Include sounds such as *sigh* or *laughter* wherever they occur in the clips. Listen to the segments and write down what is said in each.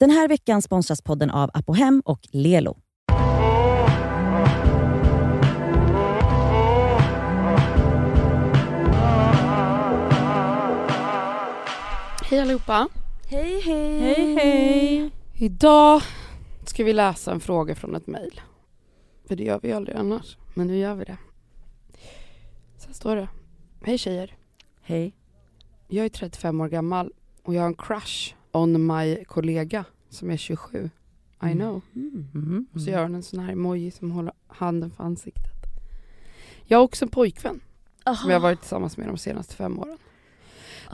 Den här veckan sponsras podden av Apohem och Lelo. Hej allihopa. Hej hej! Hej hej. Idag ska vi läsa en fråga från ett mejl. För det gör vi aldrig annars. Men nu gör vi det. Så här står det. Hej tjejer. Hej. Jag är 35 år gammal och jag har en crush on my kollega som är 27. I know. Mm. Mm. Och så gör hon en sån här emoji som håller handen för ansiktet. Jag har också en pojkvän som jag har varit tillsammans med de senaste fem åren.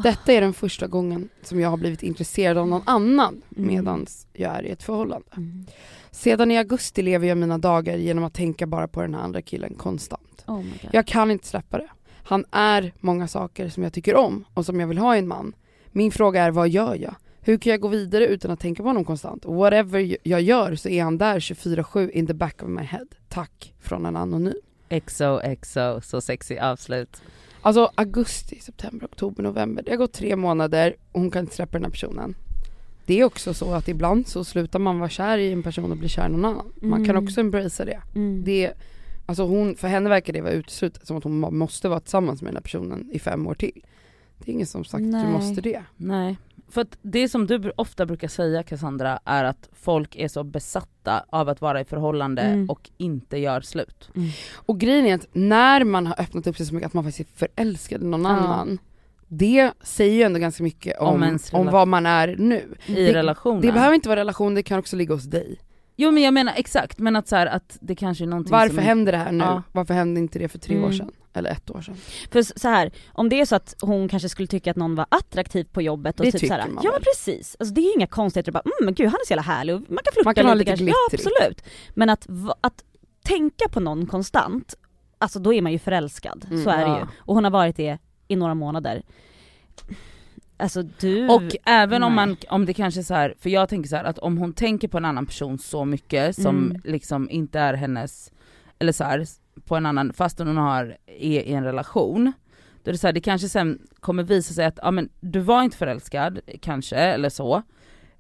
Detta är den första gången som jag har blivit intresserad av någon annan Mm. medan jag är i ett förhållande. Mm. Sedan i augusti lever jag mina dagar genom att tänka bara på den här andra killen konstant. Oh. Jag kan inte släppa det. Han är många saker som jag tycker om och som jag vill ha i en man. Min fråga är vad gör jag? Hur kan jag gå vidare utan att tänka på honom konstant? Whatever jag gör så är han där 24-7 in the back of my head. Tack från en anonym. XOXO, så sexy avslut. Alltså augusti, september, oktober, november. Det har gått tre månader och hon kan inte släppa den här personen. Det är också så att ibland så slutar man vara kär i en person och blir kär i någon annan. Man kan Mm. också embracea det. Mm. det alltså hon, för henne verkar det vara uteslutet som att hon måste vara tillsammans med den här personen i fem år till. Det är ingen som sagt att Nej. du måste det. Nej, för att det som du ofta brukar säga Cassandra är att folk är så besatta av att vara i förhållande Mm. och inte gör slut. Och grejen är att när man har öppnat upp sig så mycket att man faktiskt är förälskad i någon Ja. annan. Det säger ju ändå ganska mycket om, Om om, vad man är nu. I Det- relationen. Det behöver inte vara relation, det kan också ligga hos dig. Jo men jag menar exakt, men att så här, att det kanske är någonting Varför som... händer det här nu? Ja. Varför hände inte det för tre år Mm. sedan? Eller ett år sedan? För så här, om det är så att hon kanske skulle tycka att någon var attraktiv på jobbet och Det typ tycker så här, man ja väl. precis, alltså det är inga konstigheter bara mm men gud han är så jävla härlig och man kan flirta Man kan lite, lite kanske. Ja absolut. Men att, att tänka på någon konstant, alltså då är man ju förälskad, Mm, så är det ja. ju. Och hon har varit det i några månader. Alltså du... Och även om Nej. man, om det kanske är så här, för jag tänker så här att om hon tänker på en annan person så mycket som Mm. liksom inte är hennes, eller så här, på en annan, fast hon har, är i en relation, då är det så här, det kanske sen kommer visa sig att, ja men du var inte förälskad, kanske, eller så,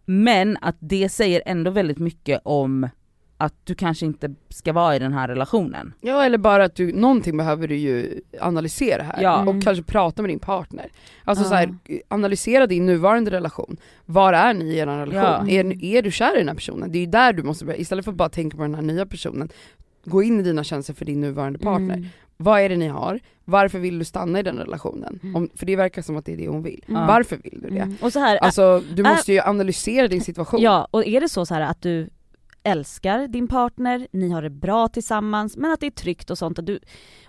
men att det säger ändå väldigt mycket om att du kanske inte ska vara i den här relationen. Ja eller bara att du, någonting behöver du ju analysera här Ja. och Mm. kanske prata med din partner. Alltså Ja. så här, analysera din nuvarande relation. Var är ni i er relation? Ja. Är, är du kär i den här personen? Det är ju där du måste börja, istället för att bara tänka på den här nya personen, gå in i dina känslor för din nuvarande partner. Mm. Vad är det ni har? Varför vill du stanna i den relationen? Mm. Om, för det verkar som att det är det hon vill. Mm. Varför vill du det? Mm. Och så här, Alltså du måste ju analysera din situation. Ja, och är det så, så här att du älskar din partner, ni har det bra tillsammans, men att det är tryggt och sånt och du...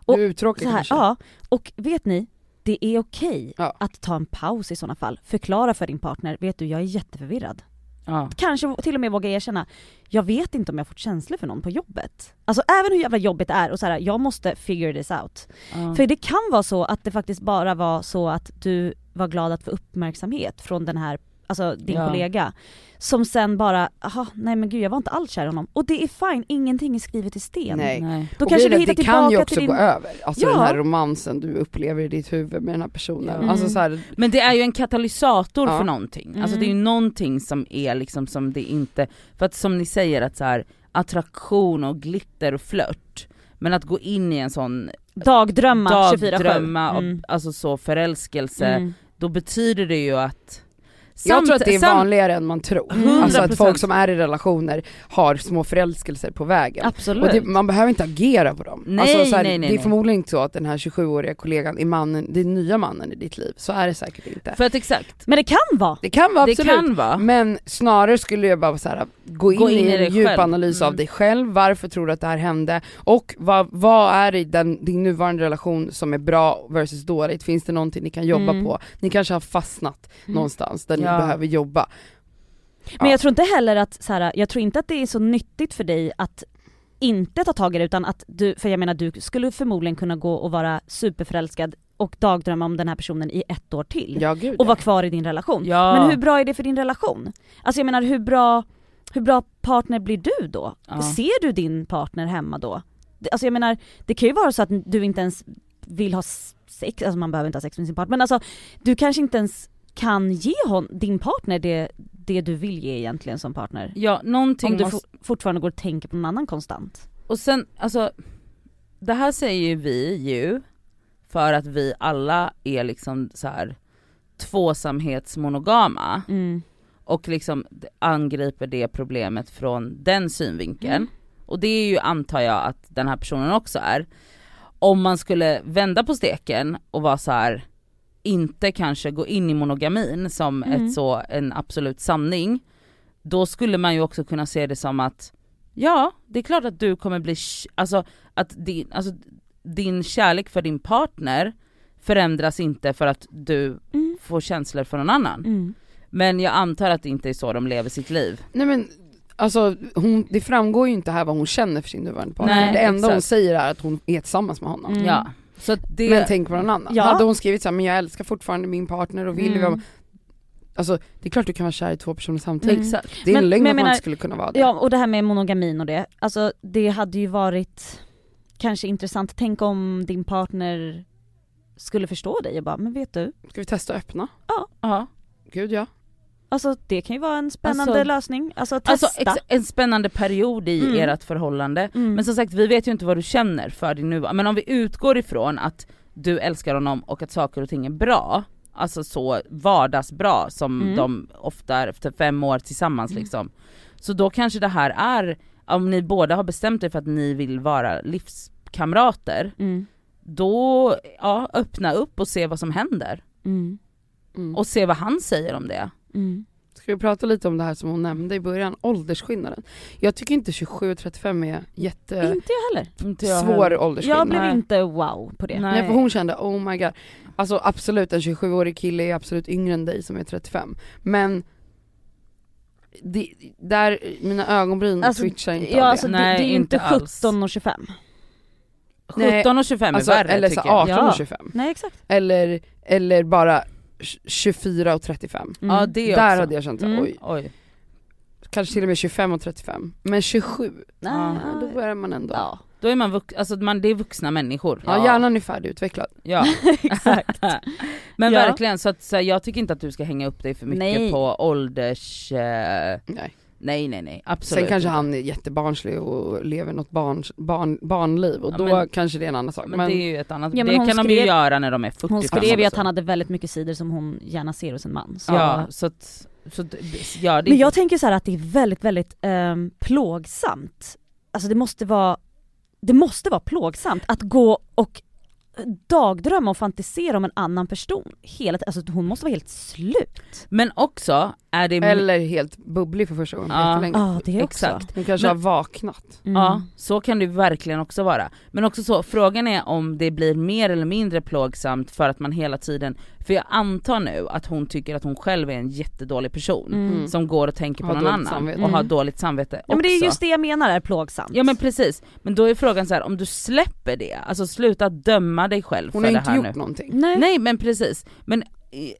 och du är uttråkad kanske? ja, och vet ni, det är okej Ja. att ta en paus i sådana fall. Förklara för din partner, vet du jag är jätteförvirrad. Ja. Kanske till och med våga erkänna, jag vet inte om jag fått känslor för någon på jobbet. Alltså även hur jävla jobbigt det är och så här, jag måste figure this out. Ja. För det kan vara så att det faktiskt bara var så att du var glad att få uppmärksamhet från den här, alltså din Ja. kollega. Som sen bara, aha, nej men gud jag var inte alls kär i honom. Och det är fine, ingenting är skrivet i sten. Nej. Nej. Då Och kanske grejen du hittar det kan ju tillbaka också till gå din... över, alltså Ja. den här romansen du upplever i ditt huvud med den här personen. Ja. Alltså Mm. så här, Men det är ju en katalysator Ja. för någonting. Alltså det är ju Mm. någonting som är liksom som det inte, för att som ni säger att så här attraktion och glitter och flört, men att gå in i en sån Dagdrömma 24-7. dagdrömma, och, Mm. alltså så förälskelse, Mm. då betyder det ju att jag tror att det är vanligare än man tror. 100%. Alltså att folk som är i relationer har små förälskelser på vägen. Absolut. Och det, man behöver inte agera på dem. Nej, alltså så här, nej, nej, det är förmodligen inte så att den här 27-åriga kollegan är mannen, är nya mannen i ditt liv. Så är det säkert inte. För att exakt, Men det kan vara. Det kan vara det absolut. kan vara. Men snarare skulle jag bara så här, gå in, Gå in i en djup själv. analys av Mm. dig själv, varför tror du att det här hände? Och vad, vad är det i den, din nuvarande relation som är bra versus dåligt? Finns det någonting ni kan jobba Mm. på? Ni kanske har fastnat någonstans där Ja. behöver jobba. Men Ja. jag tror inte heller att, så här, jag tror inte att det är så nyttigt för dig att inte ta tag i det utan att du, för jag menar du skulle förmodligen kunna gå och vara superförälskad och dagdrömma om den här personen i ett år till. Ja gud Och vara kvar i din relation. Ja. Men hur bra är det för din relation? Alltså jag menar hur bra, hur bra partner blir du då? Ja. Ser du din partner hemma då? Alltså jag menar, det kan ju vara så att du inte ens vill ha sex, alltså man behöver inte ha sex med sin partner, men alltså du kanske inte ens kan ge hon, din partner det det du vill ge egentligen som partner. Ja, någonting Om du måste... for, fortfarande går och tänker på någon annan konstant. Och sen, alltså, det här säger ju vi ju för att vi alla är liksom så här tvåsamhetsmonogama Mm. och liksom angriper det problemet från den synvinkeln. Mm. Och det är ju antar jag att den här personen också är. Om man skulle vända på steken och vara så här inte kanske gå in i monogamin som Mm. ett så, en absolut sanning, då skulle man ju också kunna se det som att ja, det är klart att du kommer bli, alltså att din, alltså, din kärlek för din partner förändras inte för att du Mm. får känslor för någon annan. Mm. Men jag antar att det inte är så de lever sitt liv. Nej men alltså hon, det framgår ju inte här vad hon känner för sin nuvarande partner. Nej, det enda hon exakt. säger är att hon är tillsammans med honom. Mm. Ja. Så att det, Men tänk på någon annan. Ja. Hade hon skrivit så här, men jag älskar fortfarande min partner och vill Mm. vara Alltså det är klart du kan vara kär i två personer samtidigt. Mm. Det är en lögn men att man inte skulle kunna vara det. Ja och det här med monogamin och det, alltså det hade ju varit kanske intressant, tänk om din partner skulle förstå dig och bara, men vet du, Ska vi testa att öppna? Ja. Gud ja. Alltså det kan ju vara en spännande Alltså- lösning, alltså testa. Alltså en spännande period i Mm. ert förhållande. Mm. Men som sagt vi vet ju inte vad du känner för din nuvarande, men om vi utgår ifrån att du älskar honom och att saker och ting är bra, alltså så vardagsbra som Mm. de ofta är efter fem år tillsammans Mm. liksom. Så då kanske det här är, om ni båda har bestämt er för att ni vill vara livskamrater, Mm. då ja, öppna upp och se vad som händer. Mm. Mm. Och se vad han säger om det. Mm. Ska vi prata lite om det här som hon nämnde i början, åldersskillnaden. Jag tycker inte 27 och 35 är Inte jättesvår jag heller. Inte jag heller. åldersskillnad. Jag blev inte wow på det. Nej. Nej för hon kände oh my god, alltså absolut en 27-årig kille är absolut yngre än dig som är 35 men det, där, mina ögonbryn Alltså, twitchar inte Ja av alltså det. det, Nej, det är ju inte inte alls. 17 och 25. 17 och 25 alltså, är värre eller så tycker jag. 18 Ja. och 25 Nej exakt. eller, eller bara 24 och 35 Mm. Ja det Där också. hade jag känt såhär, Mm. oj, Oj. kanske till och med 25 och 35 Men 27, Nej, Ja, ja, då börjar man ändå ja. Då är man, vux- alltså man, det är vuxna människor. Ja, hjärnan är färdigutvecklad. Ja. *laughs* exakt. *laughs* Men Ja. verkligen, så, att, så här, jag tycker inte att du ska hänga upp dig för mycket Nej. på ålders... Eh, Nej. Nej nej nej, absolut Sen kanske inte. han är jättebarnslig och lever något barn, barn, barnliv och Ja, då men- kanske det är en annan sak. Men, Men, det är ju ett annat, Ja, men det kan de ju skrev- göra när de är 45 Hon skrev ju att också. han hade väldigt mycket sidor som hon gärna ser hos en man. Så. Ja, så att, så att, ja det Men jag tänker så här att det är väldigt, väldigt ehm, plågsamt. Alltså det måste vara, det måste vara plågsamt att gå och dagdrömma och fantisera om en annan person hela tiden. Alltså hon måste vara helt slut. Men också är det... eller helt bubblig för första gången Ja. Ja det också. Exakt. Hon kanske Men- har vaknat. Mm. Ja, så kan det verkligen också vara. Men också så, frågan är om det blir mer eller mindre plågsamt för att man hela tiden, för jag antar nu att hon tycker att hon själv är en jättedålig person Mm. som går och tänker på Har någon annan samvete. och har Mm. dåligt samvete också. Ja men det är just det jag menar är plågsamt. Ja men precis, men då är frågan så här: om du släpper det, alltså sluta döma dig själv Hon för har det inte här gjort nu. någonting. Nej. Nej men precis, men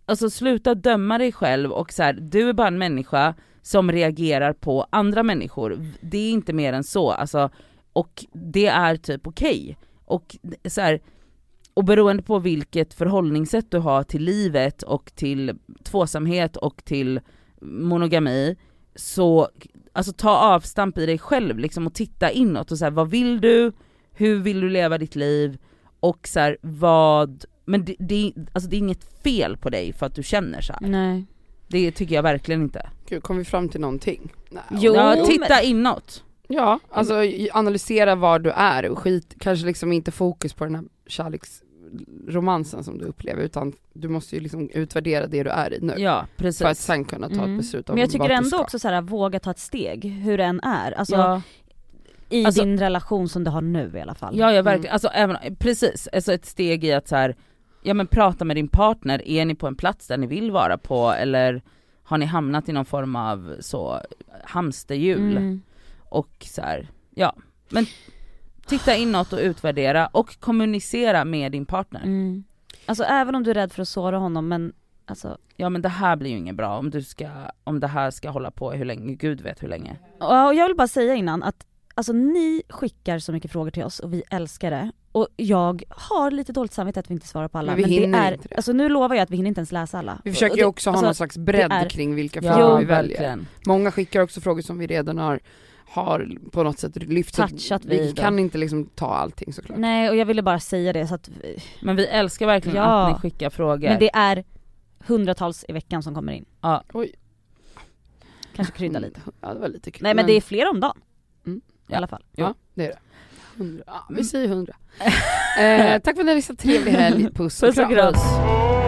alltså sluta döma dig själv och så här, du är bara en människa som reagerar på andra människor. Det är inte mer än så, alltså, och det är typ okej. Och så här, och beroende på vilket förhållningssätt du har till livet och till tvåsamhet och till monogami, så alltså ta avstamp i dig själv liksom och titta inåt och så här, vad vill du? Hur vill du leva ditt liv? Och så här, vad, men det, det, alltså det är inget fel på dig för att du känner så här. Nej. Det tycker jag verkligen inte. Gud, kom vi fram till någonting? Nej. Jo, ja, titta men- inåt. Ja, alltså analysera var du är och skit, kanske liksom inte fokus på den här kärleksromansen som du upplever utan du måste ju liksom utvärdera det du är i nu. Ja För att precis. sen kunna ta Mm. ett beslut om Men jag tycker ändå också så här, våga ta ett steg, hur det än är. Alltså ja, i Alltså- din relation som du har nu i alla fall. ja, ja Mm. verkligen, alltså även, precis, alltså ett steg i att så här, ja men prata med din partner, är ni på en plats där ni vill vara på eller har ni hamnat i någon form av så hamsterhjul? Mm. Och så här, ja. Men titta inåt och utvärdera och kommunicera med din partner. Mm. Alltså även om du är rädd för att såra honom men alltså, Ja men det här blir ju inget bra om du ska, om det här ska hålla på hur länge, gud vet hur länge. och jag vill bara säga innan att alltså ni skickar så mycket frågor till oss och vi älskar det. Och jag har lite dåligt samvete att vi inte svarar på alla. Men vi det hinner är, inte det. Alltså nu lovar jag att vi hinner inte ens läsa alla. Vi försöker ju det- också ha alltså, någon slags bredd det är- kring vilka Ja, frågor vi väljer. verkligen. Många skickar också frågor som vi redan har, har på något sätt lyft. Touchat Vi vid kan inte liksom ta allting såklart. Nej och jag ville bara säga det så att, Men vi älskar verkligen Ja. att ni skickar frågor. men det är hundratals i veckan som kommer in. ja. Oj. Kanske krydda lite. Ja det var lite kul. Nej men det är fler om dagen. Mm. I alla fall. Ja det är det. Hundra. Ja, vi säger hundra. *laughs* eh, tack för att ni har lyssnat, trevlig helg, *laughs* puss och Puss och kram. kram.